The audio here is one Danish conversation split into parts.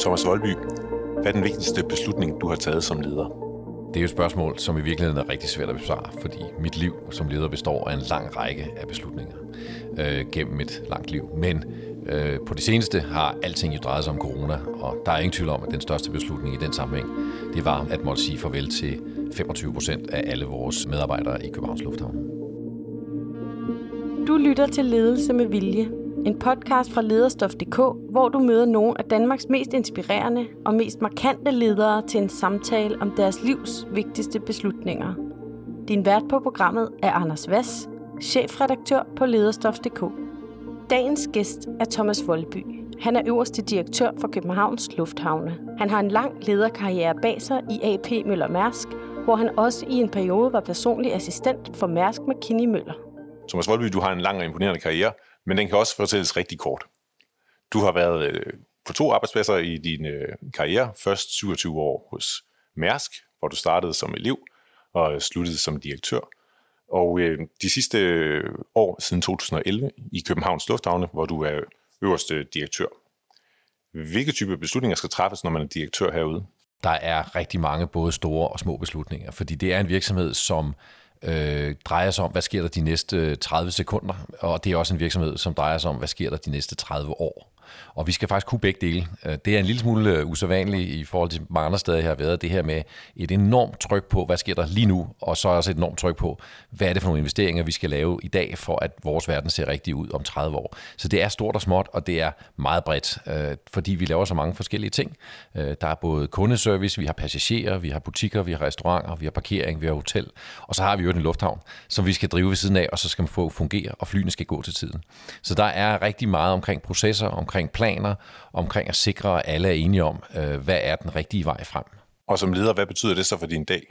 Thomas Voldby, hvad er den vigtigste beslutning, du har taget som leder? Det er jo et spørgsmål, som i virkeligheden er rigtig svært at besvare, fordi mit liv som leder består af en lang række af beslutninger øh, gennem et langt liv. Men øh, på det seneste har alting jo drejet sig om corona, og der er ingen tvivl om, at den største beslutning i den sammenhæng, det var at måtte sige farvel til 25 procent af alle vores medarbejdere i Københavns Lufthavn. Du lytter til Ledelse med Vilje, en podcast fra lederstof.dk, hvor du møder nogle af Danmarks mest inspirerende og mest markante ledere til en samtale om deres livs vigtigste beslutninger. Din vært på programmet er Anders Vass, chefredaktør på lederstof.dk. Dagens gæst er Thomas Voldby. Han er øverste direktør for Københavns Lufthavne. Han har en lang lederkarriere bag sig i AP Møller Mærsk, hvor han også i en periode var personlig assistent for Mærsk McKinney Møller. Thomas Voldby, du har en lang og imponerende karriere, men den kan også fortælles rigtig kort. Du har været øh, på to arbejdspladser i din øh, karriere. Først 27 år hos Mærsk, hvor du startede som elev og sluttede som direktør. Og øh, de sidste år siden 2011 i Københavns Lufthavne, hvor du er øverste direktør. Hvilke type beslutninger skal træffes, når man er direktør herude? Der er rigtig mange både store og små beslutninger, fordi det er en virksomhed, som øh, drejer sig om, hvad sker der de næste 30 sekunder, og det er også en virksomhed, som drejer sig om, hvad sker der de næste 30 år. Og vi skal faktisk kunne begge dele. Øh, det er en lille smule øh, usædvanligt i forhold til mange andre steder, jeg har været, det her med et enormt tryk på, hvad sker der lige nu, og så også et enormt tryk på, hvad er det for nogle investeringer, vi skal lave i dag, for at vores verden ser rigtig ud om 30 år. Så det er stort og småt, og det er meget bredt, øh, fordi vi laver så mange forskellige ting. Der er både kundeservice, vi har passagerer, vi har butikker, vi har restauranter, vi har parkering, vi har hotel, og så har vi jo en lufthavn, som vi skal drive ved siden af, og så skal man få fungere, og flyene skal gå til tiden. Så der er rigtig meget omkring processer, omkring planer, omkring at sikre, at alle er enige om, øh, hvad er den rigtige vej frem. Og som leder, hvad betyder det så for din dag?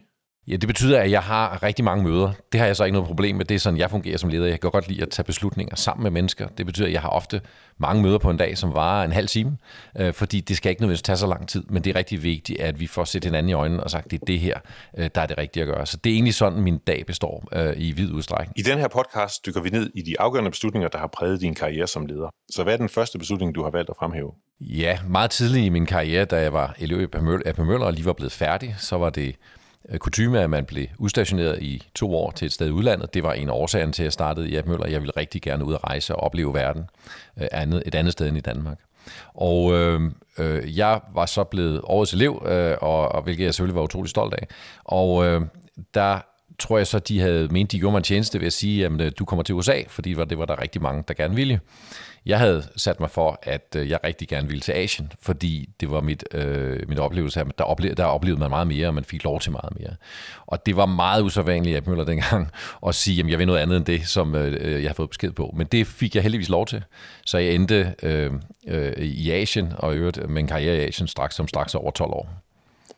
Ja, det betyder, at jeg har rigtig mange møder. Det har jeg så ikke noget problem med. Det er sådan, jeg fungerer som leder. Jeg kan godt lide at tage beslutninger sammen med mennesker. Det betyder, at jeg har ofte mange møder på en dag, som varer en halv time, øh, fordi det skal ikke nødvendigvis tage så lang tid, men det er rigtig vigtigt, at vi får set hinanden i øjnene og sagt, det er det her, øh, der er det rigtige at gøre. Så det er egentlig sådan, min dag består øh, i vid udstrækning. I den her podcast dykker vi ned i de afgørende beslutninger, der har præget din karriere som leder. Så hvad er den første beslutning, du har valgt at fremhæve? Ja, meget tidligt i min karriere, da jeg var elev i Møller og lige var blevet færdig, så var det Øh, kutume, at man blev udstationeret i to år til et sted i udlandet. Det var en af årsagerne til, at jeg startede i Møller. Jeg ville rigtig gerne ud og rejse og opleve verden øh, andet, et andet sted end i Danmark. Og øh, øh, jeg var så blevet årets elev, øh, og, og hvilket jeg selvfølgelig var utrolig stolt af. Og øh, der tror jeg så, de havde ment, de gjorde mig en tjeneste ved at sige, at øh, du kommer til USA, fordi det var, det var der rigtig mange, der gerne ville. Jeg havde sat mig for, at øh, jeg rigtig gerne ville til Asien, fordi det var mit, øh, min oplevelse her. Der, oplevede, der oplevede man meget mere, og man fik lov til meget mere. Og det var meget usædvanligt at Møller dengang at sige, at jeg vil noget andet end det, som øh, øh, jeg har fået besked på. Men det fik jeg heldigvis lov til. Så jeg endte øh, øh, i Asien, og i øvrigt øh, med en karriere i Asien straks som straks over 12 år.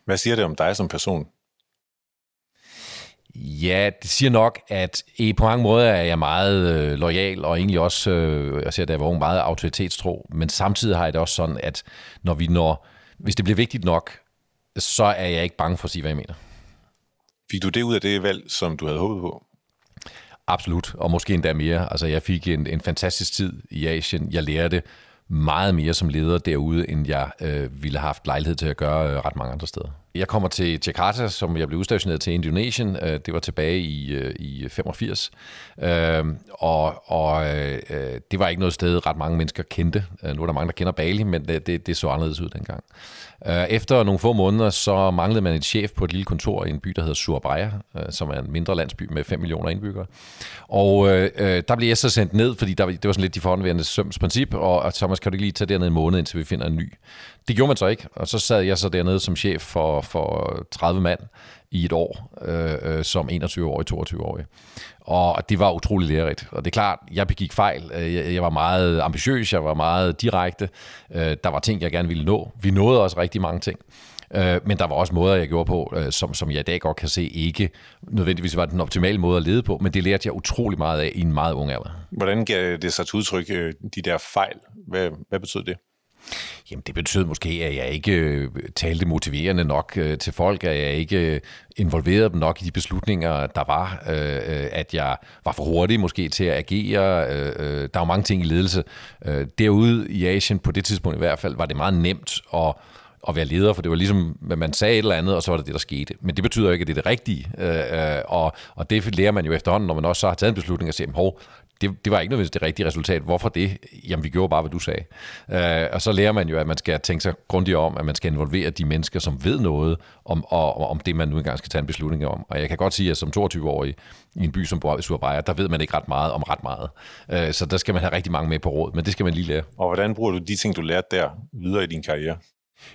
Hvad siger det om dig som person? Ja, det siger nok, at i på mange måder er jeg meget øh, lojal, og egentlig også, øh, jeg ser, jeg var meget autoritetstro, men samtidig har jeg det også sådan, at når vi når, hvis det bliver vigtigt nok, så er jeg ikke bange for at sige, hvad jeg mener. Fik du det ud af det valg, som du havde håbet på? Absolut, og måske endda mere. Altså, jeg fik en, en fantastisk tid i Asien. Jeg lærte meget mere som leder derude, end jeg øh, ville have haft lejlighed til at gøre øh, ret mange andre steder. Jeg kommer til Jakarta, som jeg blev udstationeret til Indonesien. Øh, det var tilbage i, øh, i 85. Øh, og og det var ikke noget sted, ret mange mennesker kendte. Nu er der mange, der kender Bali, men det, det, så anderledes ud dengang. Efter nogle få måneder, så manglede man en chef på et lille kontor i en by, der hedder Surabaya, som er en mindre landsby med 5 millioner indbyggere. Og der blev jeg så sendt ned, fordi der, det var sådan lidt de forhåndværende søms princip, og, og Thomas, kan du ikke lige tage derned en måned, indtil vi finder en ny? Det gjorde man så ikke, og så sad jeg så dernede som chef for, for 30 mand i et år, øh, øh som 21-årig, 22-årig. Og det var utrolig lærerigt. Og det er klart, jeg begik fejl. Øh, jeg, jeg var meget ambitiøs, jeg var meget direkte. Øh, der var ting, jeg gerne ville nå. Vi nåede også rigtig mange ting. Øh, men der var også måder, jeg gjorde på, øh, som, som jeg i dag godt kan se ikke nødvendigvis var den optimale måde at lede på, men det lærte jeg utrolig meget af i en meget ung alder. Hvordan gav det sig til udtryk, de der fejl? Hvad, hvad betød det? Jamen, det betød måske, at jeg ikke øh, talte motiverende nok øh, til folk, at jeg ikke øh, involverede dem nok i de beslutninger, der var, øh, at jeg var for hurtig måske til at agere. Der er jo mange ting i ledelse. Derude i Asien, på det tidspunkt i hvert fald, var det meget nemt at at være leder, for det var ligesom, at man sagde et eller andet, og så var det det, der skete. Men det betyder ikke, at det er det rigtige, og, og det lærer man jo efterhånden, når man også så har taget en beslutning og siger, hov, det, det var ikke nødvendigvis det rigtige resultat. Hvorfor det? Jamen, vi gjorde bare, hvad du sagde. Øh, og så lærer man jo, at man skal tænke sig grundigt om, at man skal involvere de mennesker, som ved noget om, og, om det, man nu engang skal tage en beslutning om. Og jeg kan godt sige, at som 22-årig i en by som Surabaya, der ved man ikke ret meget om ret meget. Øh, så der skal man have rigtig mange med på råd, men det skal man lige lære. Og hvordan bruger du de ting, du lærte der videre i din karriere?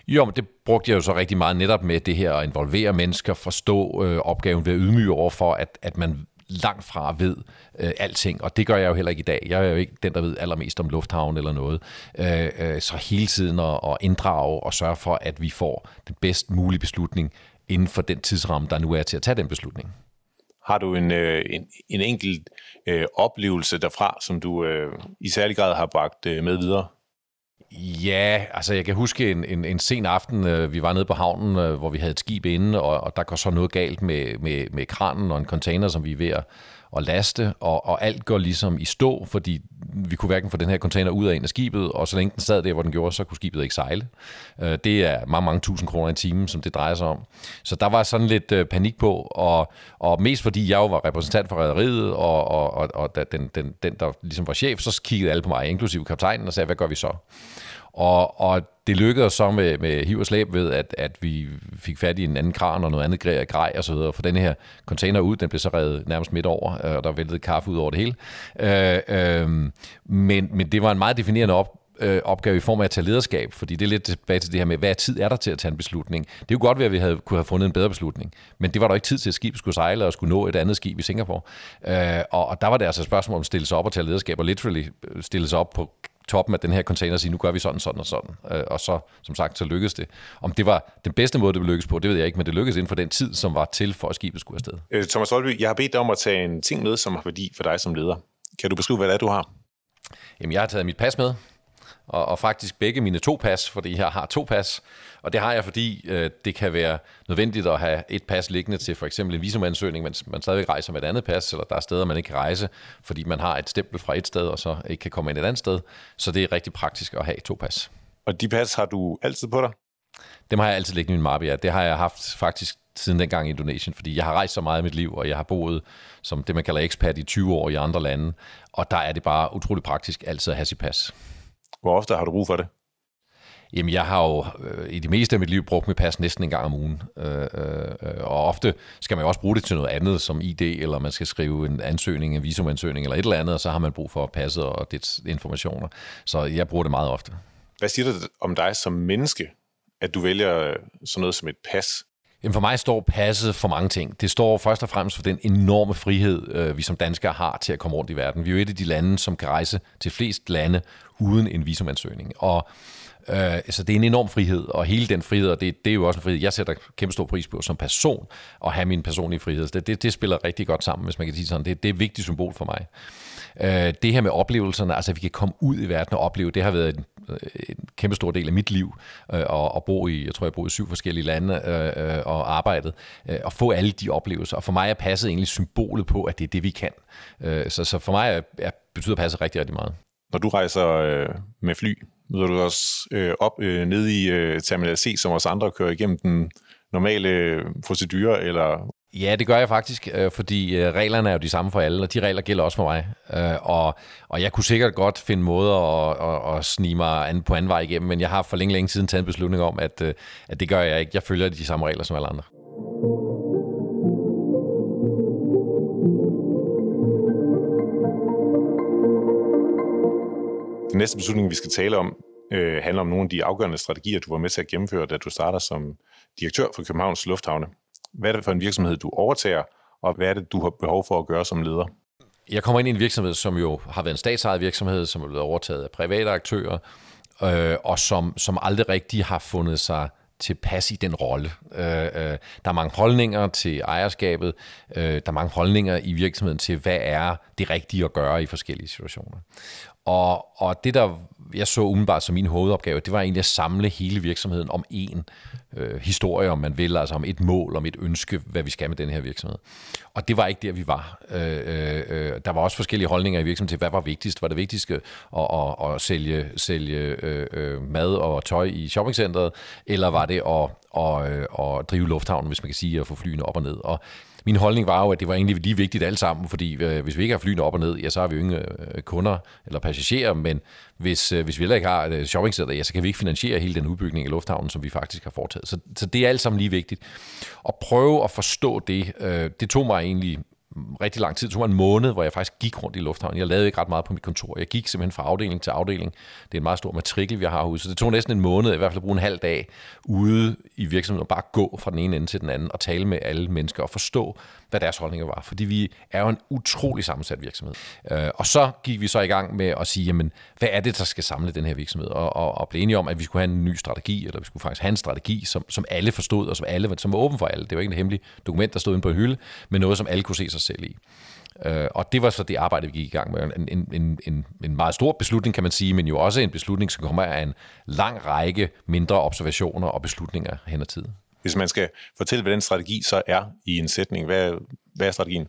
Jo, men det brugte jeg jo så rigtig meget netop med det her at involvere mennesker, forstå øh, opgaven ved at ydmyge over for, at, at man langt fra ved øh, alting, og det gør jeg jo heller ikke i dag. Jeg er jo ikke den, der ved allermest om lufthavn eller noget. Øh, øh, så hele tiden at, at inddrage og sørge for, at vi får den bedst mulige beslutning inden for den tidsramme, der nu er til at tage den beslutning. Har du en, øh, en, en enkelt øh, oplevelse derfra, som du øh, i særlig grad har bragt øh, med videre? Ja, altså jeg kan huske en, en, en sen aften, øh, vi var nede på havnen, øh, hvor vi havde et skib inde, og, og der går så noget galt med, med, med kranen og en container, som vi er ved at, og laste, og, og alt går ligesom i stå, fordi vi kunne hverken få den her container ud af en af skibet, og så længe den sad der, hvor den gjorde, så kunne skibet ikke sejle. Øh, det er mange, mange tusind kroner i timen, som det drejer sig om. Så der var sådan lidt øh, panik på, og, og mest fordi jeg jo var repræsentant for rederiet, og, og, og, og den, den, den, der ligesom var chef, så kiggede alle på mig, inklusive kaptajnen, og sagde, hvad gør vi så? Og, og det lykkedes så med, med hiv og slæb ved, at, at vi fik fat i en anden kran og noget andet grej, grej og så videre. For den her container ud, den blev så reddet nærmest midt over, øh, og der væltede kaffe ud over det hele. Øh, øh, men, men det var en meget definerende op, øh, opgave i form af at tage lederskab, fordi det er lidt tilbage til det her med, hvad tid er der til at tage en beslutning? Det er jo godt ved, at vi havde, kunne have fundet en bedre beslutning, men det var der ikke tid til, at skibet skulle sejle og skulle nå et andet skib i Singapore. Øh, og, og der var det altså et spørgsmål om at stille sig op og tage lederskab, og literally øh, stille sig op på toppen af den her container og sige, nu gør vi sådan, sådan og sådan. Øh, og så, som sagt, så lykkedes det. Om det var den bedste måde, det lykkedes på, det ved jeg ikke, men det lykkedes inden for den tid, som var til for, at skibet skulle afsted. Øh, Thomas Holby, jeg har bedt dig om at tage en ting med, som har værdi for dig som leder. Kan du beskrive, hvad det er, du har? Jamen, jeg har taget mit pas med, og, og faktisk begge mine to pas, fordi jeg har to pas. Og det har jeg, fordi øh, det kan være nødvendigt at have et pas liggende til for eksempel en visumansøgning, mens man stadigvæk rejser med et andet pas, eller der er steder, man ikke kan rejse, fordi man har et stempel fra et sted, og så ikke kan komme ind et andet sted. Så det er rigtig praktisk at have to pas. Og de pas har du altid på dig? Dem har jeg altid liggende i min mappe, ja. Det har jeg haft faktisk siden dengang i Indonesien, fordi jeg har rejst så meget i mit liv, og jeg har boet som det, man kalder ekspat i 20 år i andre lande, og der er det bare utrolig praktisk altid at have sit pas. Hvor ofte har du brug for det? Jamen, jeg har jo øh, i det meste af mit liv brugt mit pas næsten en gang om ugen. Øh, øh, og ofte skal man jo også bruge det til noget andet, som ID, eller man skal skrive en ansøgning, en visumansøgning, eller et eller andet, og så har man brug for passet og dets informationer. Så jeg bruger det meget ofte. Hvad siger det om dig som menneske, at du vælger sådan noget som et pas? Jamen for mig står passet for mange ting. Det står først og fremmest for den enorme frihed, øh, vi som danskere har til at komme rundt i verden. Vi er jo et af de lande, som kan rejse til flest lande uden en visumansøgning. Og Øh, så det er en enorm frihed, og hele den frihed, og det, det er jo også en frihed, jeg sætter kæmpe stor pris på som person, at have min personlige frihed. Det, det, det spiller rigtig godt sammen, hvis man kan sige sådan. Det, det er et vigtigt symbol for mig. Øh, det her med oplevelserne, altså at vi kan komme ud i verden og opleve, det har været en, Øh, en kæmpe stor del af mit liv, øh, og, og bo i, jeg tror jeg boede i syv forskellige lande øh, øh, og arbejdet, øh, og få alle de oplevelser. Og for mig er passet egentlig symbolet på, at det er det, vi kan. Øh, så, så for mig er, er, betyder passet rigtig, rigtig meget. Når du rejser øh, med fly, møder du også øh, op øh, nede i øh, Terminal C, som os andre kører igennem den normale øh, procedure, eller Ja, det gør jeg faktisk, øh, fordi øh, reglerne er jo de samme for alle, og de regler gælder også for mig. Øh, og, og jeg kunne sikkert godt finde måder at, at, at snige mig an, på anden vej igennem, men jeg har for længe, længe siden taget en beslutning om, at, at det gør jeg ikke. Jeg følger de samme regler som alle andre. Den næste beslutning, vi skal tale om, handler om nogle af de afgørende strategier, du var med til at gennemføre, da du starter som direktør for Københavns Lufthavne. Hvad er det for en virksomhed, du overtager, og hvad er det, du har behov for at gøre som leder? Jeg kommer ind i en virksomhed, som jo har været en statsejet virksomhed, som er blevet overtaget af private aktører, øh, og som, som aldrig rigtig har fundet sig tilpas i den rolle. Øh, øh, der er mange holdninger til ejerskabet, øh, der er mange holdninger i virksomheden til, hvad er det rigtige at gøre i forskellige situationer. Og, og det, der jeg så umiddelbart som min hovedopgave, det var egentlig at samle hele virksomheden om en øh, historie, om man vil, altså om et mål, om et ønske, hvad vi skal med den her virksomhed. Og det var ikke der, vi var. Øh, øh, øh der var også forskellige holdninger i virksomheden til, hvad var vigtigst. Var det vigtigste at, at, at sælge, sælge øh, øh mad og tøj i shoppingcenteret, eller var det at, at, at, at drive lufthavnen, hvis man kan sige, at få flyene op og ned? Og min holdning var jo, at det var egentlig lige vigtigt alt sammen, fordi øh, hvis vi ikke har flyene op og ned, ja, så har vi jo ingen øh, kunder eller passagerer, men hvis, øh, hvis vi heller ikke har et øh, shoppingcenter, ja, så kan vi ikke finansiere hele den udbygning af lufthavnen, som vi faktisk har foretaget. Så, så det er alt sammen lige vigtigt. At prøve at forstå det, øh, det tog mig egentlig rigtig lang tid. Det tog en måned, hvor jeg faktisk gik rundt i lufthavnen. Jeg lavede ikke ret meget på mit kontor. Jeg gik simpelthen fra afdeling til afdeling. Det er en meget stor matrikel, vi har herude. Så det tog næsten en måned, i hvert fald at bruge en halv dag ude i virksomheden og bare gå fra den ene ende til den anden og tale med alle mennesker og forstå, hvad deres holdninger var. Fordi vi er jo en utrolig sammensat virksomhed. Øh, og så gik vi så i gang med at sige, jamen, hvad er det, der skal samle den her virksomhed? Og, og, og blev enige om, at vi skulle have en ny strategi, eller vi skulle faktisk have en strategi, som, som alle forstod, og som, alle, som var åben for alle. Det var ikke et hemmeligt dokument, der stod inde på en hylde, men noget, som alle kunne se sig selv i. Øh, og det var så det arbejde, vi gik i gang med. En, en, en, en, en meget stor beslutning, kan man sige, men jo også en beslutning, som kommer af en lang række mindre observationer og beslutninger hen ad tiden. Hvis man skal fortælle, hvad den strategi så er i en sætning, hvad, hvad er strategien?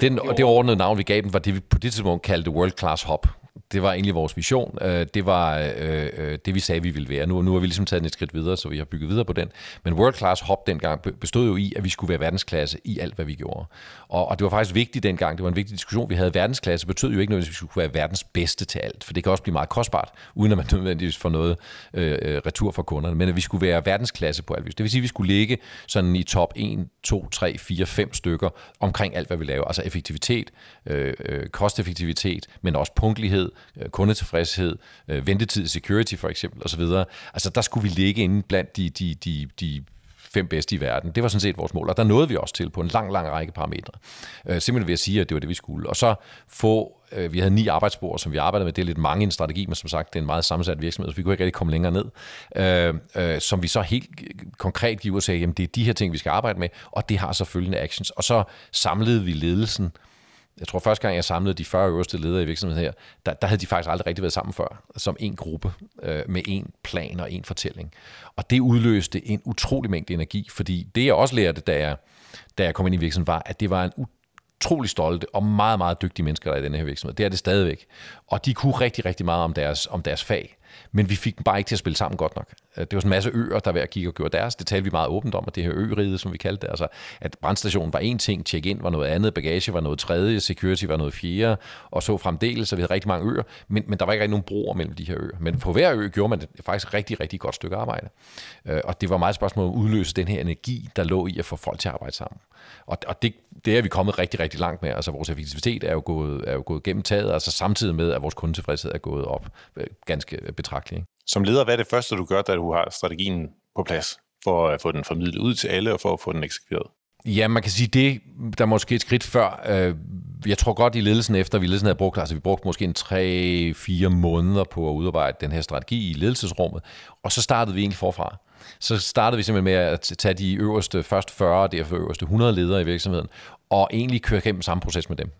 Den, det overordnede navn, vi gav den, var det, vi på det tidspunkt kaldte World Class Hub. Det var egentlig vores vision. Øh, det var øh, øh, det, vi sagde, vi ville være. Nu, nu har vi ligesom taget et skridt videre, så vi har bygget videre på den. Men World Class Hop dengang bestod jo i, at vi skulle være verdensklasse i alt, hvad vi gjorde. Og, og det var faktisk vigtigt dengang. Det var en vigtig diskussion. Vi havde verdensklasse. Betød jo ikke nødvendigvis, at vi skulle være verdens bedste til alt. For det kan også blive meget kostbart, uden at man nødvendigvis får noget øh, øh retur fra kunderne. Men at vi skulle være verdensklasse på alt. Det vil sige, at vi skulle ligge sådan i top 1, 2, 3, 4, 5 stykker omkring alt, hvad vi laver. Altså effektivitet, øh, øh kosteffektivitet, men også punktlighed, Øh, kundetilfredshed, øh, ventetid security for eksempel osv. Altså der skulle vi ligge inde blandt de, de, de, de fem bedste i verden. Det var sådan set vores mål, og der nåede vi også til på en lang, lang række parametre. Øh, simpelthen ved at sige, at det var det, vi skulle. Og så få, øh, vi havde ni arbejdsspor, som vi arbejdede med. Det er lidt mange i en strategi, men som sagt, det er en meget sammensat virksomhed, så vi kunne ikke rigtig komme længere ned. Øh, øh, som vi så helt konkret giver og sagde, jamen det er de her ting, vi skal arbejde med, og det har så følgende actions. Og så samlede vi ledelsen jeg tror første gang, jeg samlede de 40 øverste ledere i virksomheden her, der, der havde de faktisk aldrig rigtig været sammen før, som en gruppe, øh, med en plan og en fortælling. Og det udløste en utrolig mængde energi, fordi det jeg også lærte, da jeg, da jeg kom ind i virksomheden, var, at det var en utrolig stolte og meget, meget dygtige mennesker, der er i den her virksomhed. Det er det stadigvæk. Og de kunne rigtig, rigtig meget om deres, om deres fag men vi fik dem bare ikke til at spille sammen godt nok. Det var sådan en masse øer, der hver gik og gjorde deres. Det talte vi meget åbent om, at det her øride, som vi kaldte det, altså at brandstationen var en ting, check-in var noget andet, bagage var noget tredje, security var noget fjerde, og så fremdeles, så vi havde rigtig mange øer, men, men der var ikke rigtig nogen broer mellem de her øer. Men på hver ø gjorde man det faktisk rigtig, rigtig godt stykke arbejde. Øh, og det var meget et spørgsmål om at udløse den her energi, der lå i at få folk til at arbejde sammen. Og, og det, det er vi kommet rigtig, rigtig langt med. Altså vores effektivitet er jo gået, er jo gået gennem taget, altså samtidig med, at vores kundetilfredshed er gået op øh, ganske betragteligt. Som leder, hvad er det første, du gør, da du har strategien på plads, for at få den formidlet ud til alle og for at få den eksekveret? Ja, man kan sige, det der er måske et skridt før. Øh, jeg tror godt i ledelsen efter, vi ledelsen havde brugt, altså vi brugte måske en 3-4 måneder på at udarbejde den her strategi i ledelsesrummet, og så startede vi egentlig forfra. Så startede vi simpelthen med at tage de øverste, først 40, derfor øverste 100 ledere i virksomheden, og egentlig køre gennem samme proces med dem.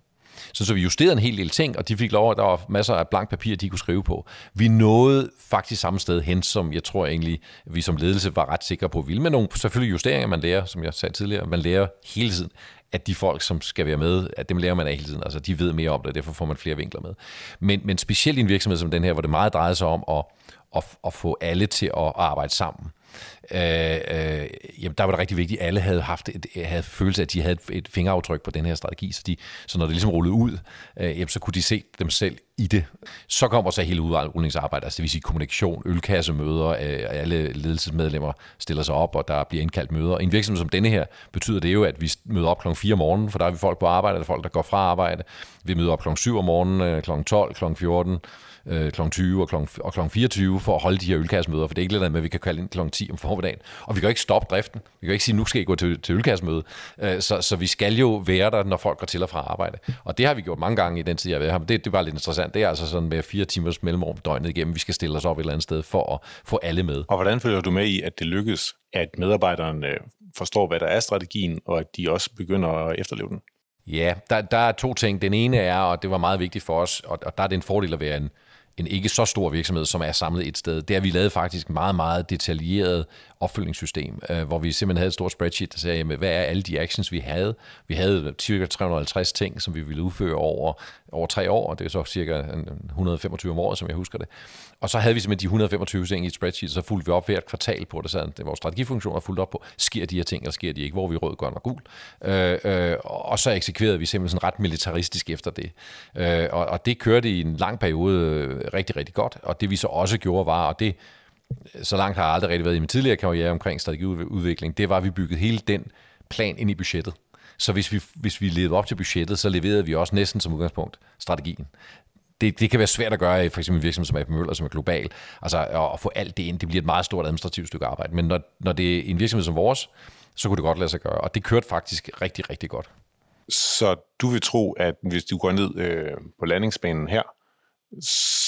Så, så vi justerede en hel del ting, og de fik lov, at der var masser af blank papir, de kunne skrive på. Vi nåede faktisk samme sted hen, som jeg tror egentlig, vi som ledelse var ret sikre på at ville. Med nogle selvfølgelig justeringer, man lærer, som jeg sagde tidligere, man lærer hele tiden at de folk, som skal være med, at dem lærer man af hele tiden. Altså, de ved mere om det, og derfor får man flere vinkler med. Men, men specielt i en virksomhed som den her, hvor det meget drejede sig om at, at, at få alle til at arbejde sammen Øh, øh, jamen, der var det rigtig vigtigt, at alle havde haft et, havde følelse af, at de havde et fingeraftryk på den her strategi, så, de, så når det ligesom rullede ud, øh, jamen, så kunne de se dem selv i det. Så kommer så hele udrulningsarbejdet, altså det vil sige kommunikation, ølkassemøder, øh, alle ledelsesmedlemmer stiller sig op, og der bliver indkaldt møder. I en virksomhed som denne her betyder det jo, at vi møder op klokken 4 om morgenen, for der er vi folk på arbejde, der er folk, der går fra arbejde. Vi møder op klokken 7 om morgenen, øh, klokken 12, klokken 14, øh, kl. 20 og kl. og kl. 24 for at holde de her ølkassemøder, for det er ikke lidt med, at vi kan kalde ind kl. 10 om formiddagen. Og vi kan jo ikke stoppe driften. Vi kan jo ikke sige, nu skal I gå til, til ølkassemøde. Øh, så, så vi skal jo være der, når folk går til og fra arbejde. Og det har vi gjort mange gange i den tid, jeg har været her. Men det, det var lidt interessant. Det er altså sådan med fire timers mellemrum døgnet igennem. Vi skal stille os op et eller andet sted for at få alle med. Og hvordan følger du med i, at det lykkes, at medarbejderne forstår, hvad der er strategien, og at de også begynder at efterleve den? Ja, der, der er to ting. Den ene er, og det var meget vigtigt for os, og, og der er det en fordel at være en, en ikke så stor virksomhed, som er samlet et sted. Det vi lavet faktisk meget, meget detaljeret opfølgningssystem, øh, hvor vi simpelthen havde et stort spreadsheet, der sagde, hvad er alle de actions, vi havde. Vi havde cirka 350 ting, som vi ville udføre over, over tre år, og det er så cirka 125 om året, som jeg husker det. Og så havde vi simpelthen de 125 ting i et spreadsheet, så fulgte vi op hvert kvartal på det, så det vores strategifunktion er fulgt op på, sker de her ting, eller sker de ikke, hvor vi rød, grøn og gul. Øh, øh, og så eksekverede vi simpelthen sådan ret militaristisk efter det. Øh, og, og det kørte i en lang periode øh, rigtig, rigtig godt, og det vi så også gjorde var, og det så langt har jeg aldrig rigtig været i min tidligere karriere omkring strategiudvikling, det var, at vi byggede hele den plan ind i budgettet. Så hvis vi, hvis vi levede op til budgettet, så leverede vi også næsten som udgangspunkt strategien. Det, det kan være svært at gøre i for eksempel en virksomhed som AP Møller, som er global. Altså at få alt det ind, det bliver et meget stort administrativt stykke arbejde. Men når, når det er en virksomhed som vores, så kunne det godt lade sig gøre. Og det kørte faktisk rigtig, rigtig godt. Så du vil tro, at hvis du går ned øh, på landingsbanen her,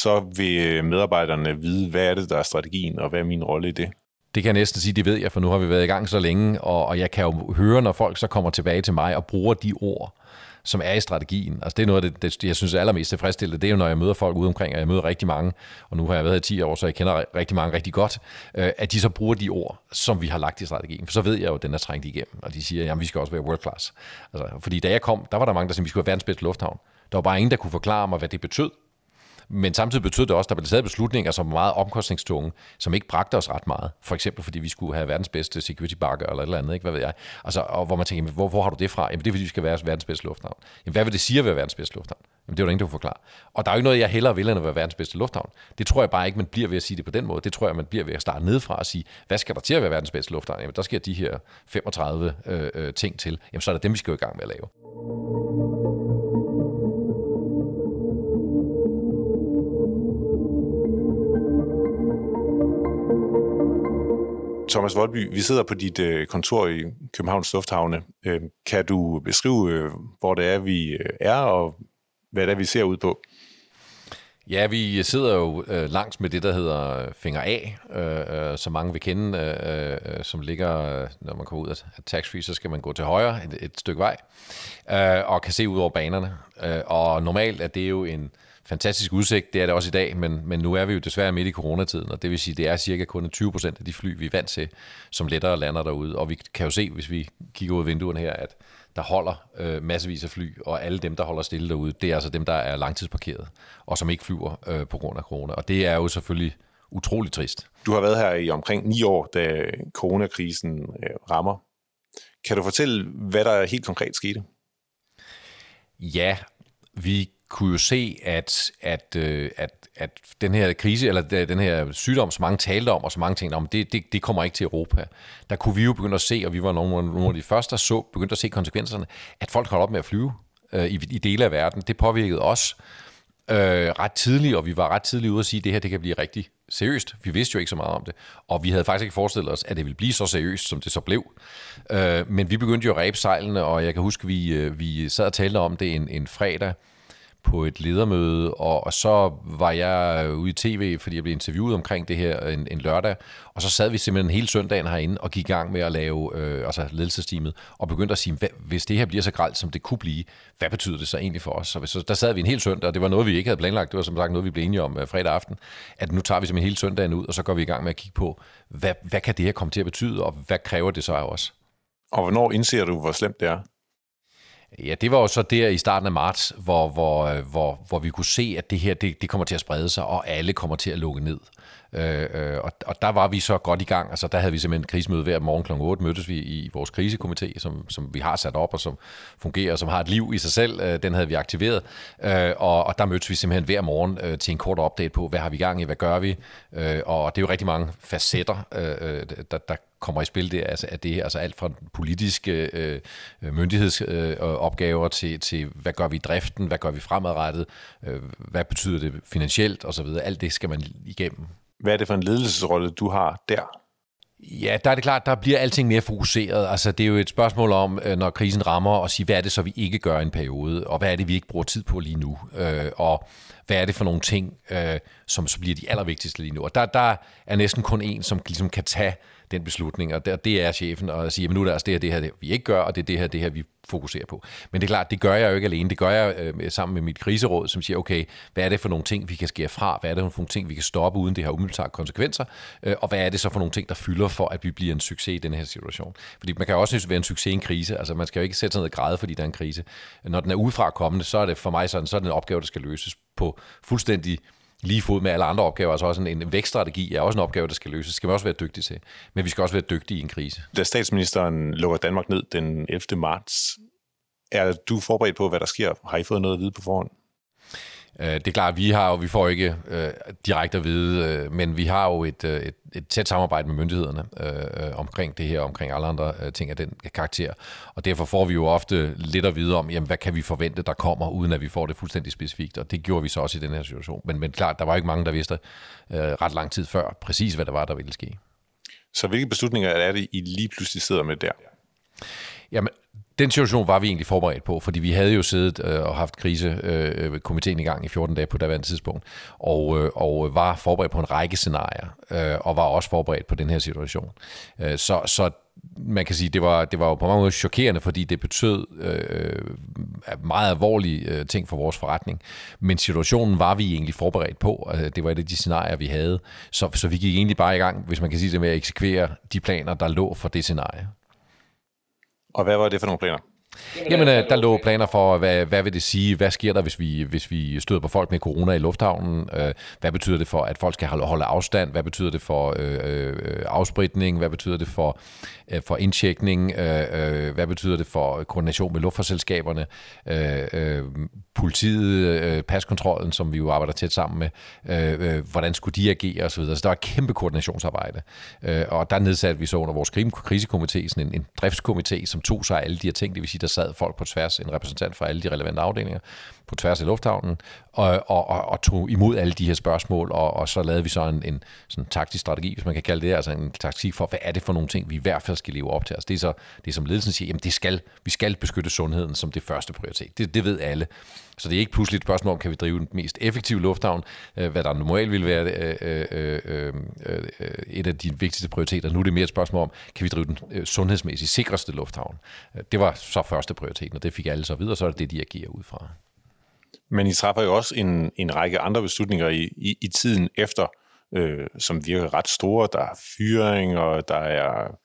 så vil medarbejderne vide, hvad er det, der er strategien, og hvad er min rolle i det? Det kan jeg næsten sige, det ved jeg, for nu har vi været i gang så længe, og, og jeg kan jo høre, når folk så kommer tilbage til mig og bruger de ord, som er i strategien. Altså det er noget af det, det jeg synes er allermest tilfredsstillende. Det er jo, når jeg møder folk ude omkring, og jeg møder rigtig mange, og nu har jeg været i 10 år, så jeg kender rigtig mange rigtig godt, øh, at de så bruger de ord, som vi har lagt i strategien. For så ved jeg jo, at den er trængt igennem, og de siger, jamen vi skal også være world class. Altså, fordi da jeg kom, der var der mange, der sagde, at vi skulle være verdens bedste lufthavn. Der var bare ingen, der kunne forklare mig, hvad det betød. Men samtidig betød det også, at der blev taget beslutninger, som var meget omkostningstunge, som ikke bragte os ret meget. For eksempel fordi vi skulle have verdens bedste security bakker eller et eller andet, ikke? hvad ved jeg. Altså, og hvor man tænker, hvor, hvor har du det fra? Jamen det er fordi, vi skal være verdens bedste lufthavn. Jamen hvad vil det sige at være verdens bedste lufthavn? Jamen det er jo ingen, der kan forklare. Og der er jo ikke noget, jeg hellere vil, end at være verdens bedste lufthavn. Det tror jeg bare ikke, man bliver ved at sige det på den måde. Det tror jeg, man bliver ved at starte nedefra og sige, hvad skal der til at være verdens bedste lufthavn? Jamen der sker de her 35 øh, øh, ting til. Jamen så er det dem, vi skal jo i gang med at lave. Thomas Voldby, vi sidder på dit øh, kontor i Københavns Lufthavne. Øh, kan du beskrive, øh, hvor det er, vi øh, er, og hvad det er, vi ser ud på? Ja, vi sidder jo øh, langs med det, der hedder Finger A, øh, øh som mange vil kende, øh, øh, som ligger, når man kommer ud af tax-free, så skal man gå til højre et, et stykke vej, øh, og kan se ud over banerne. Øh, og normalt er det jo en fantastisk udsigt, det er det også i dag, men, men nu er vi jo desværre midt i coronatiden, og det vil sige, det er cirka kun 20 procent af de fly, vi er vant til, som lettere lander derude. Og vi kan jo se, hvis vi kigger ud af vinduerne her, at der holder øh, massevis af fly, og alle dem, der holder stille derude, det er altså dem, der er langtidsparkeret, og som ikke flyver øh, på grund af corona. Og det er jo selvfølgelig utrolig trist. Du har været her i omkring ni år, da coronakrisen øh, rammer. Kan du fortælle, hvad der helt konkret skete? Ja, vi kunne jo se, at, at, øh, at, at den her krise, eller den her sygdom, som mange talte om, og så mange tænkte om, det, det, det kommer ikke til Europa. Der kunne vi jo begynde at se, og vi var nogle, nogle af de første, der så, begyndte at se konsekvenserne, at folk holdt op med at flyve øh, i, i dele af verden. Det påvirkede os øh, ret tidligt, og vi var ret tidligt ude at sige, at det her det kan blive rigtig seriøst. Vi vidste jo ikke så meget om det, og vi havde faktisk ikke forestillet os, at det ville blive så seriøst, som det så blev. Øh, men vi begyndte jo at ræbe sejlene, og jeg kan huske, at vi, øh, vi sad og talte om det en, en fredag, på et ledermøde, og, og så var jeg ude i tv, fordi jeg blev interviewet omkring det her en, en lørdag, og så sad vi simpelthen hele søndagen herinde og gik i gang med at lave øh, altså ledelsesteamet, og begyndte at sige, hvad, hvis det her bliver så gralt, som det kunne blive, hvad betyder det så egentlig for os? Så, så der sad vi en hel søndag, og det var noget, vi ikke havde planlagt, det var som sagt noget, vi blev enige om øh, fredag aften, at nu tager vi simpelthen hele søndagen ud, og så går vi i gang med at kigge på, hvad, hvad kan det her komme til at betyde, og hvad kræver det så af os? Og hvornår indser du, hvor slemt det er? Ja, det var jo så der i starten af marts, hvor, hvor, hvor, hvor vi kunne se, at det her det, det kommer til at sprede sig, og alle kommer til at lukke ned. Øh, øh, og, og der var vi så godt i gang. Altså, der havde vi simpelthen krisemøde hver morgen kl. 8, mødtes vi i vores krisekomité, som, som vi har sat op, og som fungerer, og som har et liv i sig selv. Øh, den havde vi aktiveret. Øh, og, og der mødtes vi simpelthen hver morgen øh, til en kort update på, hvad har vi gang i, hvad gør vi? Øh, og det er jo rigtig mange facetter, øh, øh der, der kommer i spil det, altså, at det her, altså alt fra politiske øh, myndighedsopgaver øh, til, til, hvad gør vi i driften, hvad gør vi fremadrettet, øh, hvad betyder det finansielt osv., alt det skal man igennem. Hvad er det for en ledelsesrolle, du har der? Ja, der er det klart, der bliver alting mere fokuseret. Altså, det er jo et spørgsmål om, øh, når krisen rammer, at sige, hvad er det så, vi ikke gør i en periode, og hvad er det, vi ikke bruger tid på lige nu, øh, og hvad er det for nogle ting, øh, som så bliver de allervigtigste lige nu. Og der, der er næsten kun en, som ligesom kan tage den beslutning, og det er chefen, og siger, men nu er det altså det her, det her, det vi ikke gør, og det er det her, det her, vi fokuserer på. Men det er klart, det gør jeg jo ikke alene. Det gør jeg øh, sammen med mit kriseråd, som siger, okay, hvad er det for nogle ting, vi kan skære fra? Hvad er det for nogle ting, vi kan stoppe, uden det har umiddelbart konsekvenser? Øh, og hvad er det så for nogle ting, der fylder for, at vi bliver en succes i den her situation? Fordi man kan jo også være en succes i en krise. Altså, man skal jo ikke sætte sig ned og græde, fordi der er en krise. Når den er udefra kommende, så er det for mig sådan, så er det en opgave, der skal løses på fuldstændig lige fod med alle andre opgaver. Altså også en, en vækststrategi er også en opgave, der skal løses. Det skal vi også være dygtige til. Men vi skal også være dygtige i en krise. Da statsministeren lukker Danmark ned den 11. marts, er du forberedt på, hvad der sker? Har I fået noget at vide på forhånd? Øh, det er klart, vi har jo, vi får ikke øh, direkte at vide, øh, men vi har jo et, øh, et, et tæt samarbejde med myndighederne øh, øh, omkring det her, omkring alle andre øh, ting af den karakter. Og derfor får vi jo ofte lidt at vide om, jamen, hvad kan vi forvente, der kommer, uden at vi får det fuldstændig specifikt. Og det gjorde vi så også i den her situation. Men, men klart, der var ikke mange, der vidste øh, ret lang tid før præcis, hvad der var, der ville ske. Så hvilke beslutninger er det, I lige pludselig sidder med der? Jamen, den situation var vi egentlig forberedt på, fordi vi havde jo siddet øh, og haft krisekomiteen øh, øh i gang i 14 dage på daværende tidspunkt, og, øh, og var forberedt på en række scenarier, øh, og var også forberedt på den her situation. Øh, så, så man kan sige, det var, det var jo på mange måder chokerende, fordi det betød øh, øh, meget alvorlige øh, ting for vores forretning. Men situationen var vi egentlig forberedt på. Altså, det var et af de scenarier, vi havde. Så, så vi gik egentlig bare i gang, hvis man kan sige det, med at eksekvere de planer, der lå for det scenarie. Og hvad var det for nogle planer? Jamen, øh, der lå planer for, hvad, hvad vil det sige, hvad sker der, hvis vi, hvis vi støder på folk med corona i lufthavnen? Øh, hvad betyder det for, at folk skal holde afstand? Hvad betyder det for øh, øh, afspritning? Hvad betyder det for, øh, for indtjekning? Øh, hvad betyder det for koordination med luftfartsselskaberne? Øh, øh, politiet, øh, paskontrollen, som vi jo arbejder tæt sammen med, øh, øh, hvordan skulle de agere osv. Så der var et kæmpe koordinationsarbejde. Øh, og der nedsatte vi så under vores krisekomité sådan en, en driftskomité, som tog sig af alle de her ting, det vil sige, der sad folk på tværs, en repræsentant fra alle de relevante afdelinger, på tværs af lufthavnen, og, og, og, og tog imod alle de her spørgsmål, og, og så lavede vi så en, en sådan taktisk strategi, hvis man kan kalde det, altså en taktik for, hvad er det for nogle ting, vi i hvert fald skal leve op til. Altså det er så det, som ledelsen siger, jamen det skal, vi skal beskytte sundheden som det første prioritet. Det, det ved alle. Så det er ikke pludselig et spørgsmål om, kan vi drive den mest effektive lufthavn, øh, hvad der normalt ville være øh, øh, øh, øh, et af de vigtigste prioriteter. Nu er det mere et spørgsmål om, kan vi drive den øh, sundhedsmæssigt sikreste lufthavn. Øh, det var så første prioriteten, og det fik alle så videre, så er det det, de agerer ud fra. Men I træffer jo også en, en række andre beslutninger i, i, i tiden efter, øh, som virker ret store. Der er fyring, og der er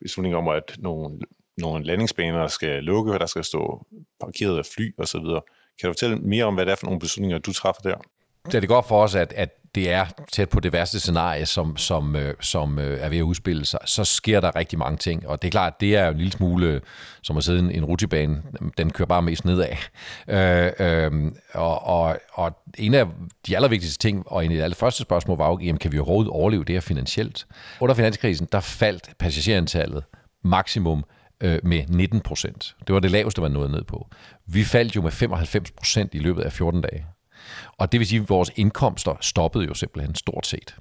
beslutninger om, at nogle, nogle landingsbaner skal lukke, og der skal stå parkeret af fly osv. Kan du fortælle mere om, hvad det er for nogle beslutninger, du træffer der? Det er det godt for os, at, at det er tæt på det værste scenarie, som, som, øh, som øh, er ved at udspille sig, så sker der rigtig mange ting. Og det er klart, det er jo en lille smule øh, som at sidde i en rutibane. Den kører bare mest nedad. Øh, øh, og, og, og en af de allervigtigste ting, og en af de allerførste spørgsmål var jo, jamen, kan vi overhovedet overleve det her finansielt? Under finanskrisen, der faldt passagerantallet maksimum øh, med 19 procent. Det var det laveste, man nåede ned på. Vi faldt jo med 95 procent i løbet af 14 dage. Og det vil sige, at vores indkomster stoppede jo simpelthen stort set.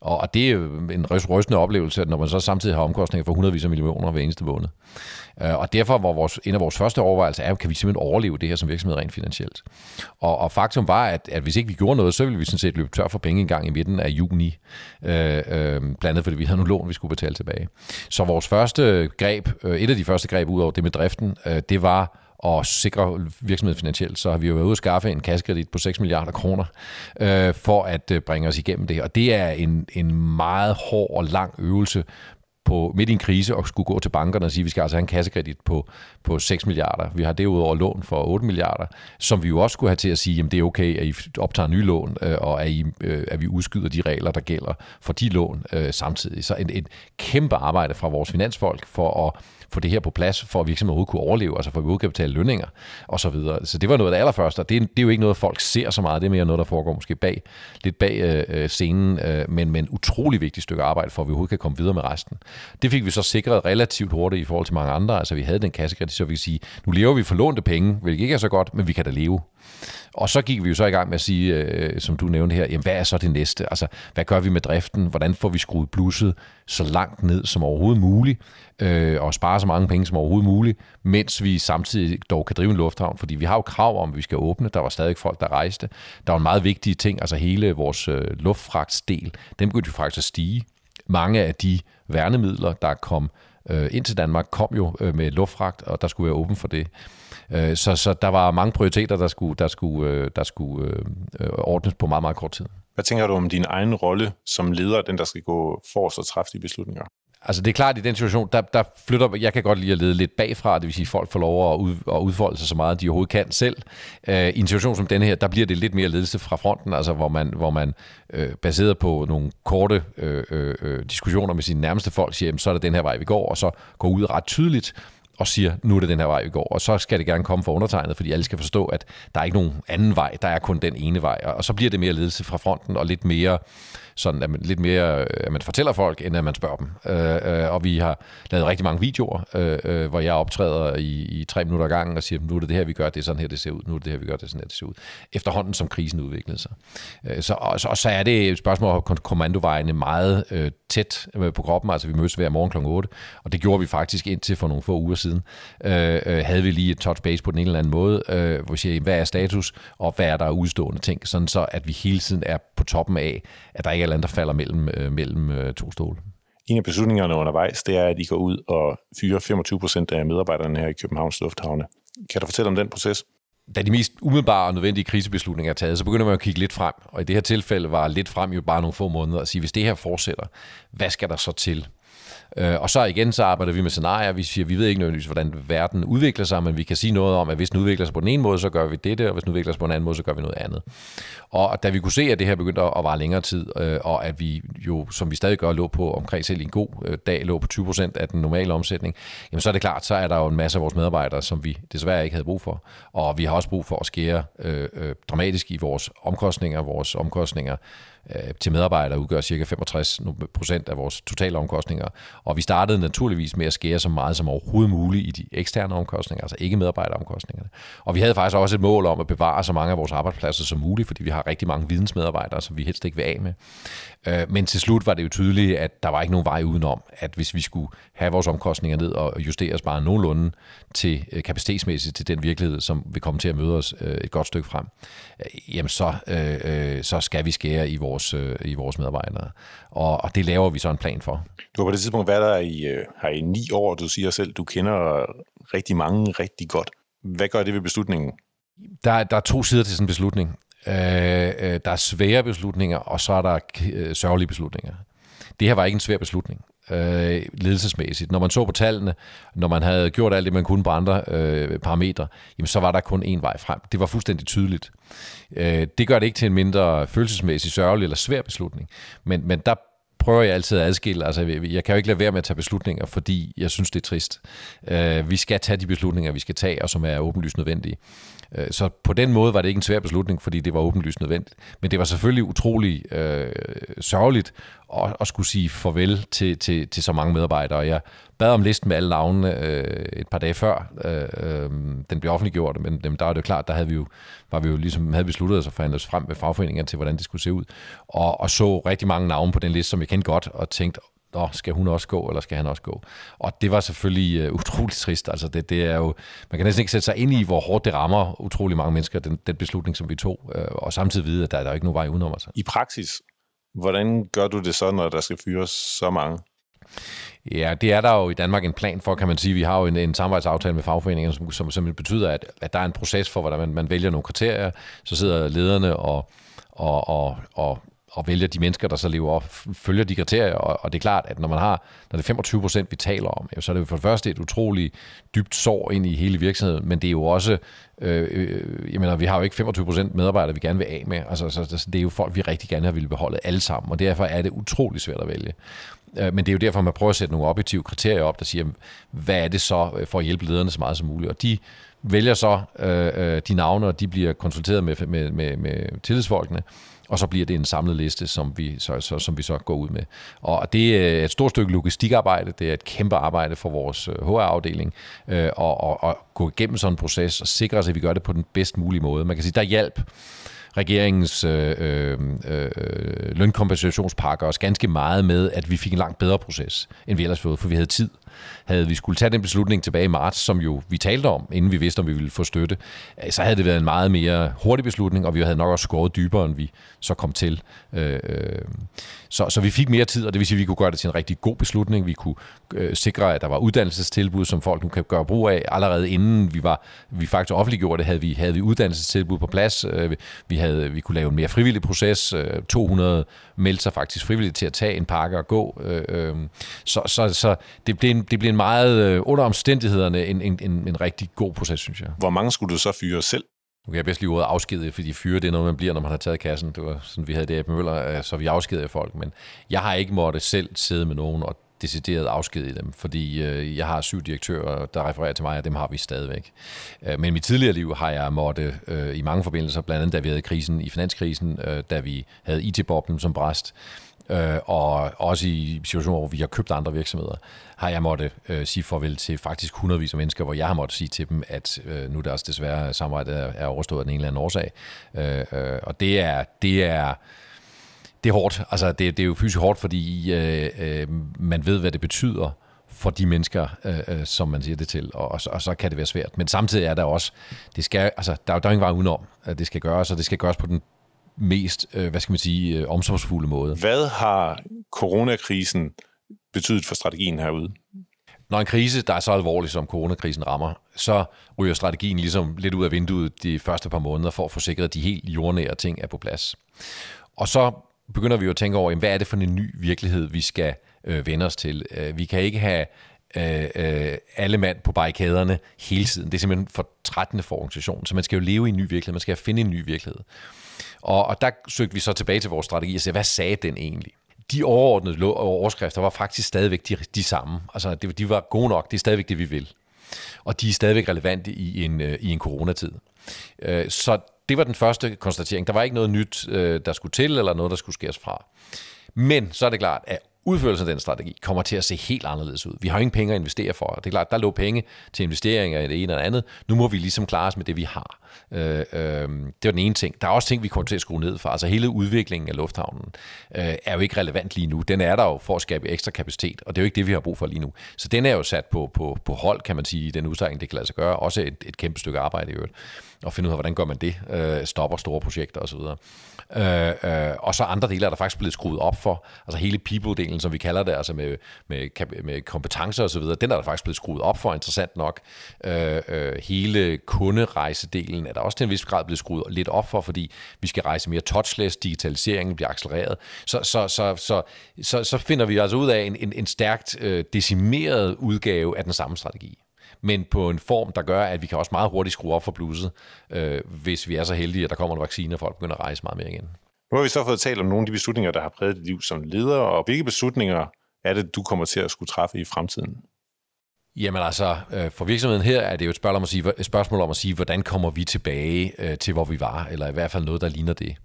Og det er jo en rystende oplevelse, når man så samtidig har omkostninger for hundredvis af millioner hver eneste måned. Øh, og derfor var vores, en af vores første overvejelser, er, kan vi simpelthen overleve det her som virksomhed rent finansielt? Og, og faktum var, at, at hvis ikke vi gjorde noget, så ville vi sådan set løbe tør for penge en gang i midten af juni. Øh, øh, blandt andet fordi vi havde nogle lån, vi skulle betale tilbage. Så vores første greb, øh, et af de første greb ud over det med driften, øh, det var og sikre virksomheden finansielt, så har vi jo været ude at skaffe en kassekredit på 6 milliarder kroner øh, for at øh, bringe os igennem det. Og det er en, en meget hård og lang øvelse på, midt i en krise og skulle gå til bankerne og sige, at vi skal altså have en kassekredit på, på 6 milliarder. Vi har derudover lån for 8 milliarder, som vi jo også skulle have til at sige, at det er okay, at I optager nye lån, øh, og at, I, øh, at vi udskyder de regler, der gælder for de lån øh, samtidig. Så et, et kæmpe arbejde fra vores finansfolk for at få det her på plads, for at virksomheden overhovedet kunne overleve, altså for at vi kan betale lønninger og så videre. Så det var noget af det allerførste, og det, det er jo ikke noget, folk ser så meget, det er mere noget, der foregår måske bag, lidt bag øh, øh, scenen, øh, men, men utrolig vigtigt stykke arbejde, for at vi overhovedet kan komme videre med resten. Det fik vi så sikret relativt hurtigt i forhold til mange andre, altså vi havde den kassekredit, så vi kan sige, nu lever vi for lånte penge, hvilket ikke er så godt, men vi kan da leve. Og så gik vi jo så i gang med at sige, øh, som du nævnte her, jamen hvad er så det næste? Altså, hvad gør vi med driften? Hvordan får vi skruet blusset så langt ned som overhovedet muligt? Øh, og spare så mange penge som overhovedet muligt, mens vi samtidig dog kan drive en lufthavn, fordi vi har jo krav om, at vi skal åbne. Der var stadig folk, der rejste. Der var en meget vigtig ting, altså hele vores øh, luftfragtsdel, den begyndte jo faktisk at stige. Mange af de værnemidler, der kom øh, ind til Danmark, kom jo øh, med luftfragt, og der skulle være åben for det. Øh, så, så der var mange prioriteter, der skulle, der skulle, øh, der skulle øh, øh, ordnes på meget, meget kort tid. Hvad tænker du om din egen rolle som leder, den der skal gå forrest og træffe de beslutninger? Altså det er klart, at i den situation, der, der flytter, jeg kan godt lide at lede lidt bagfra, det vil sige, at folk får lov at, ud, at udfolde sig så meget, de overhovedet kan selv. I en situation som denne her, der bliver det lidt mere ledelse fra fronten, altså hvor man, hvor man uh, baseret på nogle korte uh, uh, diskussioner med sine nærmeste folk, siger, så er det den her vej, vi går, og så går ud ret tydeligt og siger, nu er det den her vej, vi går. Og så skal det gerne komme fra undertegnet, fordi alle skal forstå, at der er ikke nogen anden vej, der er kun den ene vej. Og så bliver det mere ledelse fra fronten, og lidt mere sådan, at man, lidt mere, øh, at man fortæller folk, end at man spørger dem. Øh, øh, og vi har lavet rigtig mange videoer, øh, øh, hvor jeg optræder i, i tre minutter gangen og siger, nu er det det her, vi gør, det er sådan her, det ser ud. Nu er det det her, vi gør, det er sådan her, det ser ud. Efterhånden, som krisen udviklede sig. Øh, så, og, så, og så er det et spørgsmål om kommandovejene meget øh, tæt øh, på kroppen. Altså, vi mødes hver morgen kl. 8, og det gjorde vi faktisk indtil for nogle få uger siden. Øh, øh, havde vi lige et touch base på den ene eller anden måde, øh, hvor vi siger, hvad er status, og hvad er der udstående ting, sådan så at vi hele tiden er på toppen af, at der ikke er andet, der falder mellem, øh, mellem øh, to stole. En af beslutningerne undervejs, det er, at I går ud og fyrer 25 procent af medarbejderne her i Københavns Lufthavne. Kan du fortælle om den proces? Da de mest umiddelbare og nødvendige krisebeslutninger er taget, så begynder man at kigge lidt frem. Og i det her tilfælde var lidt frem jo bare nogle få måneder at sige, hvis det her fortsætter, hvad skal der så til? Øh, og så igen, så arbejder vi med scenarier. Vi siger, vi ved ikke nødvendigvis, hvordan verden udvikler sig, men vi kan sige noget om, at hvis den udvikler sig på den ene måde, så gør vi det, og hvis den udvikler sig på en anden måde, så gør vi noget andet. Og da vi kunne se, at det her begyndte at vare længere tid, øh, og at vi jo, som vi stadig gør, lå på omkring selv en god øh, dag, lå på 20% af den normale omsætning, jamen så er det klart, så er der jo en masse af vores medarbejdere, som vi desværre ikke havde brug for. Og vi har også brug for at skære øh, øh, dramatisk i vores omkostninger, vores omkostninger Øh, til medarbejdere udgør cirka 65 procent af vores totale omkostninger. Og vi startede naturligvis med at skære så meget som overhovedet muligt i de eksterne omkostninger, altså ikke medarbejderomkostningerne. Og vi havde faktisk også et mål om at bevare så mange af vores arbejdspladser som muligt, fordi vi har rigtig mange vidensmedarbejdere, som vi helst ikke vil af med. Øh, men til slut var det jo tydeligt, at der var ikke nogen vej udenom, at hvis vi skulle have vores omkostninger ned og justere os bare nogenlunde til øh, kapacitetsmæssigt til den virkelighed, som vil komme til at møde os et godt stykke frem, jamen så, så skal vi skære i vores vores, øh, i vores medarbejdere. Og, og det laver vi så en plan for. Du har på det tidspunkt været der i, øh, her i ni år, du siger selv, du kender rigtig mange rigtig godt. Hvad gør det ved beslutningen? Der, der er to sider til sådan en beslutning. Øh, øh, der er svære beslutninger, og så er der øh, sørgelige beslutninger. Det her var ikke en svær beslutning øh, ledelsesmæssigt. Når man så på tallene, når man havde gjort alt det, man kunne på andre øh, parametre, jamen, så var der kun én vej frem. Det var fuldstændig tydeligt. Øh, det gør det ikke til en mindre følelsesmæssig sørgelig eller svær beslutning, men, men der prøver jeg altid at adskille. Altså, jeg kan jo ikke lade være med at tage beslutninger, fordi jeg synes, det er trist. Øh, vi skal tage de beslutninger, vi skal tage, og som er åbenlyst nødvendige. Øh, så på den måde var det ikke en svær beslutning, fordi det var åbenlyst nødvendigt. Men det var selvfølgelig utrolig øh, sørgeligt at, at skulle sige farvel til, til, til så mange medarbejdere. Jeg bad om listen med alle navnene øh, et par dage før øh, øh, den blev offentliggjort, men dem, der var det jo klart, der havde vi jo, var vi jo ligesom, havde besluttet os at forhandle os frem med fagforeningerne til, hvordan det skulle se ud. Og, og så rigtig mange navne på den liste, som jeg kendte godt, og tænkte, Nå, skal hun også gå, eller skal han også gå? Og det var selvfølgelig uh, utroligt trist. Altså det, det er jo, man kan næsten ikke sætte sig ind i, hvor hårdt det rammer utrolig mange mennesker, den, den beslutning, som vi tog, uh, og samtidig vide, at der, der er ikke nogen vej udenom os. I praksis, hvordan gør du det så, når der skal fyres så mange? Ja, det er der jo i Danmark en plan for, kan man sige. Vi har jo en, en samarbejdsaftale med fagforeningerne, som, som, som betyder, at, at der er en proces for, hvordan man, man vælger nogle kriterier. Så sidder lederne og, og, og, og og vælger de mennesker, der så lever op, følger de kriterier, og, og det er klart, at når man har, når det er 25 procent, vi taler om, så er det jo for det første et utroligt dybt sår ind i hele virksomheden, men det er jo også, øh, øh, jeg mener, vi har jo ikke 25 procent medarbejdere, vi gerne vil af med, altså så, så, det er jo folk, vi rigtig gerne har ville beholde alle sammen, og derfor er det utrolig svært at vælge. Øh, men det er jo derfor, man prøver at sætte nogle objektive kriterier op, der siger, hvad er det så øh, for at hjælpe lederne så meget som muligt, og de vælger så øh, øh de navne, og de bliver konsulteret med, med, med, med tillidsfolkene, og så bliver det en samlet liste, som vi så, så, som vi så går ud med. Og det er et stort stykke logistikarbejde, det er et kæmpe arbejde for vores øh, HR-afdeling, øh, og, og, og gå igennem sådan en proces og sikre os, at vi gør det på den bedst mulige måde. Man kan sige, der hjælp regeringens øh, øh, øh, lønkompensationspakker også ganske meget med, at vi fik en langt bedre proces, end vi ellers fået, for vi havde tid havde vi skulle tage den beslutning tilbage i marts, som jo vi talte om, inden vi vidste, om vi ville få støtte, øh, så havde det været en meget mere hurtig beslutning, og vi havde nok også skåret dybere, end vi så kom til. Øh, øh, så, så vi fik mere tid, og det vil sige, at vi kunne gøre det til en rigtig god beslutning. Vi kunne sikre, at der var uddannelsestilbud, som folk nu kan gøre brug af. Allerede inden vi var vi faktisk offentliggjorde det, havde vi, havde vi uddannelsestilbud på plads. Vi, havde, vi kunne lave en mere frivillig proces. 200 meldte sig faktisk frivilligt til at tage en pakke og gå. Så, så, så det, blev en, det blev en meget, under omstændighederne, en, en, en, en rigtig god proces, synes jeg. Hvor mange skulle du så fyre selv? Nu kan jeg bedst lige ordet afskedige, fordi fyre det er noget, man bliver, når man har taget kassen. Det var sådan, vi havde det i Møller, så vi afskedede folk. Men jeg har ikke måttet selv sidde med nogen og decideret afskedige dem, fordi øh, jeg har syv direktører, der refererer til mig, og dem har vi stadigvæk. Øh, men i mit tidligere liv har jeg måttet øh, i mange forbindelser, blandt andet da vi havde krisen i finanskrisen, øh, da vi havde IT-boblen som bræst, øh, og også i situationer, hvor vi har købt andre virksomheder, har jeg måtte øh, sige farvel til faktisk hundredvis af mennesker, hvor jeg har måttet sige til dem, at øh, nu deres desværre samarbejde er, er overstået af en eller anden årsag. Øh, øh, og det er, det er, det er hårdt. Altså, det, det er jo fysisk hårdt, fordi øh, øh, man ved, hvad det betyder for de mennesker, øh, øh som man siger det til, og, og, så, og så kan det være svært. Men samtidig er der også, det skal, altså, der, der er ingen vej udenom, at det skal gøres, og det skal gøres på den mest, øh, hvad skal man sige, øh, omsorgsfulde måde. Hvad har coronakrisen betydet for strategien herude? Når en krise, der er så alvorlig, som coronakrisen rammer, så ryger strategien ligesom lidt ud af vinduet de første par måneder for at få sikret, at de helt jordnære ting er på plads. Og så begynder vi jo at tænke over, jamen, hvad er det for en ny virkelighed, vi skal øh, vende os til. Øh, vi kan ikke have øh, øh, alle mand på barrikaderne hele tiden. Det er simpelthen for trættende for organisationen. Så man skal jo leve i en ny virkelighed. Man skal finde en ny virkelighed. Og, og der søgte vi så tilbage til vores strategi og sagde, hvad sagde den egentlig? De overordnede overskrifter var faktisk stadigvæk de, de samme. Altså, de, de var gode nok. Det er stadigvæk det, vi vil. Og de er stadigvæk relevante i en, øh, i en coronatid. Øh, så det var den første konstatering. Der var ikke noget nyt, øh, der skulle til, eller noget, der skulle skæres fra. Men så er det klart, at udførelsen af den strategi kommer til at se helt anderledes ud. Vi har ingen penge at investere for. Det er klart, der lå penge til investeringer i det ene eller andet. Nu må vi ligesom klare os med det, vi har. Øh, øh, det var den ene ting. Der er også ting, vi kommer til at skrue ned for. Altså hele udviklingen af lufthavnen øh, er jo ikke relevant lige nu. Den er der jo for at skabe ekstra kapacitet, og det er jo ikke det, vi har brug for lige nu. Så den er jo sat på, på, på hold, kan man sige, i den udstrækning, det kan lade sig gøre. Også et, et kæmpe stykke arbejde i øvrigt. Og finde ud af, hvordan gør man det. Øh, stopper store projekter osv. Øh, øh, og så andre dele er der faktisk blevet skruet op for. Altså hele people-delen, som vi kalder det, altså med, med, med kompetencer osv., den er der faktisk blevet skruet op for, interessant nok. Øh, øh, hele kunderejsedelen er der også til en vis grad blevet skruet lidt op for, fordi vi skal rejse mere touchless, digitaliseringen bliver accelereret. Så, så, så, så, så, så finder vi altså ud af en, en, en stærkt øh, decimeret udgave af den samme strategi men på en form, der gør, at vi kan også meget hurtigt skrue op for bluset, øh, hvis vi er så heldige, at der kommer en vaccine, og folk begynder at rejse meget mere igen. Nu har vi så fået talt om nogle af de beslutninger, der har præget dit liv som leder, og hvilke beslutninger er det, du kommer til at skulle træffe i fremtiden? Jamen altså, øh, for virksomheden her er det jo et spørgsmål om at sige, et spørgsmål om at sige hvordan kommer vi tilbage øh, til, hvor vi var, eller i hvert fald noget, der ligner det.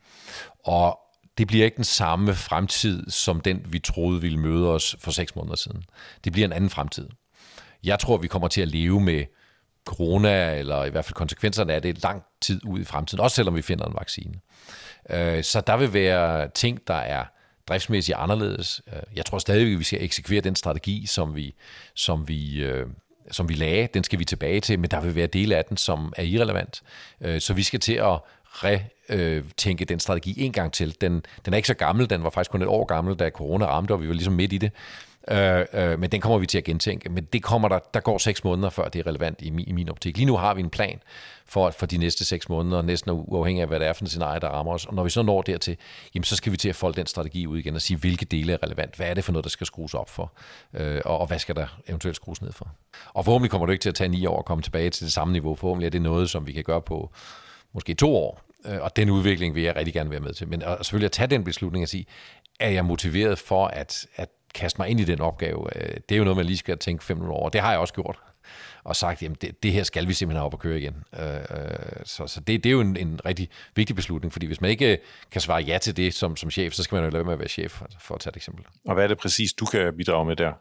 Og det bliver ikke den samme fremtid, som den, vi troede ville møde os for seks måneder siden. Det bliver en anden fremtid. Jeg tror, vi kommer til at leve med corona, eller i hvert fald konsekvenserne af det, lang tid ud i fremtiden, også selvom vi finder en vaccine. Øh, så der vil være ting, der er driftsmæssigt anderledes. Øh, jeg tror stadig, at vi skal eksekvere den strategi, som vi, som vi, øh, som vi lagde. Den skal vi tilbage til, men der vil være dele af den, som er irrelevant. Øh, så vi skal til at retænke øh, den strategi en gang til. Den, den er ikke så gammel, den var faktisk kun et år gammel, da corona ramte, og vi var ligesom midt i det. Øh, øh, men den kommer vi til at gentænke. Men det kommer der, der går seks måneder, før det er relevant i min, i min optik. Lige nu har vi en plan for, for de næste seks måneder, næsten uafhængig af, hvad det er for en scenarie, der rammer os. Og når vi så når dertil, jamen, så skal vi til at folde den strategi ud igen og sige, hvilke dele er relevant. Hvad er det for noget, der skal skrues op for? Øh, og, og hvad skal der eventuelt skrues ned for? Og forhåbentlig kommer det ikke til at tage ni år at komme tilbage til det samme niveau. Forhåbentlig er det noget, som vi kan gøre på måske to år. Øh, og den udvikling vil jeg rigtig gerne være med til. Men og selvfølgelig at tage den beslutning og sige, er jeg motiveret for at, at kaste mig ind i den opgave. Øh, det er jo noget, man lige skal tænke fem minutter over. Det har jeg også gjort. Og sagt, jamen det, det her skal vi simpelthen op og køre igen. Øh, øh, så så det, det er jo en, en rigtig vigtig beslutning, fordi hvis man ikke kan svare ja til det som, som chef, så skal man jo lade med at være chef, for at tage et eksempel. Og hvad er det præcis, du kan bidrage med der?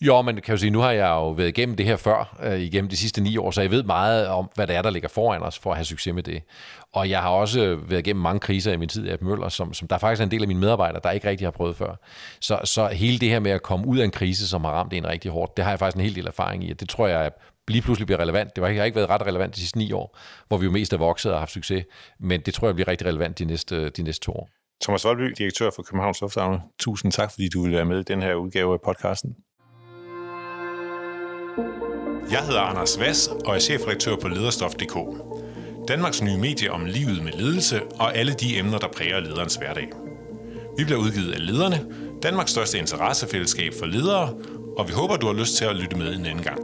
Jo, men kan jo sige, nu har jeg jo været igennem det her før, øh, igennem de sidste ni år, så jeg ved meget om, hvad det er, der ligger foran os for at have succes med det. Og jeg har også været igennem mange kriser i min tid i Møller, som, som der faktisk er en del af mine medarbejdere, der ikke rigtig har prøvet før. Så, så hele det her med at komme ud af en krise, som har ramt en rigtig hårdt, det har jeg faktisk en hel del erfaring i, og det tror jeg lige pludselig bliver relevant. Det har ikke været ret relevant de sidste ni år, hvor vi jo mest er vokset og har haft succes, men det tror jeg bliver rigtig relevant de næste, de næste to år. Thomas Voldby, direktør for Københavns Lufthavne. Tusind tak, fordi du vil være med i den her udgave af podcasten. Jeg hedder Anders Vass og er chefredaktør på lederstof.dk. Danmarks nye medie om livet med ledelse og alle de emner, der præger lederens hverdag. Vi bliver udgivet af Lederne, Danmarks største interessefællesskab for ledere, og vi håber, du har lyst til at lytte med en anden gang.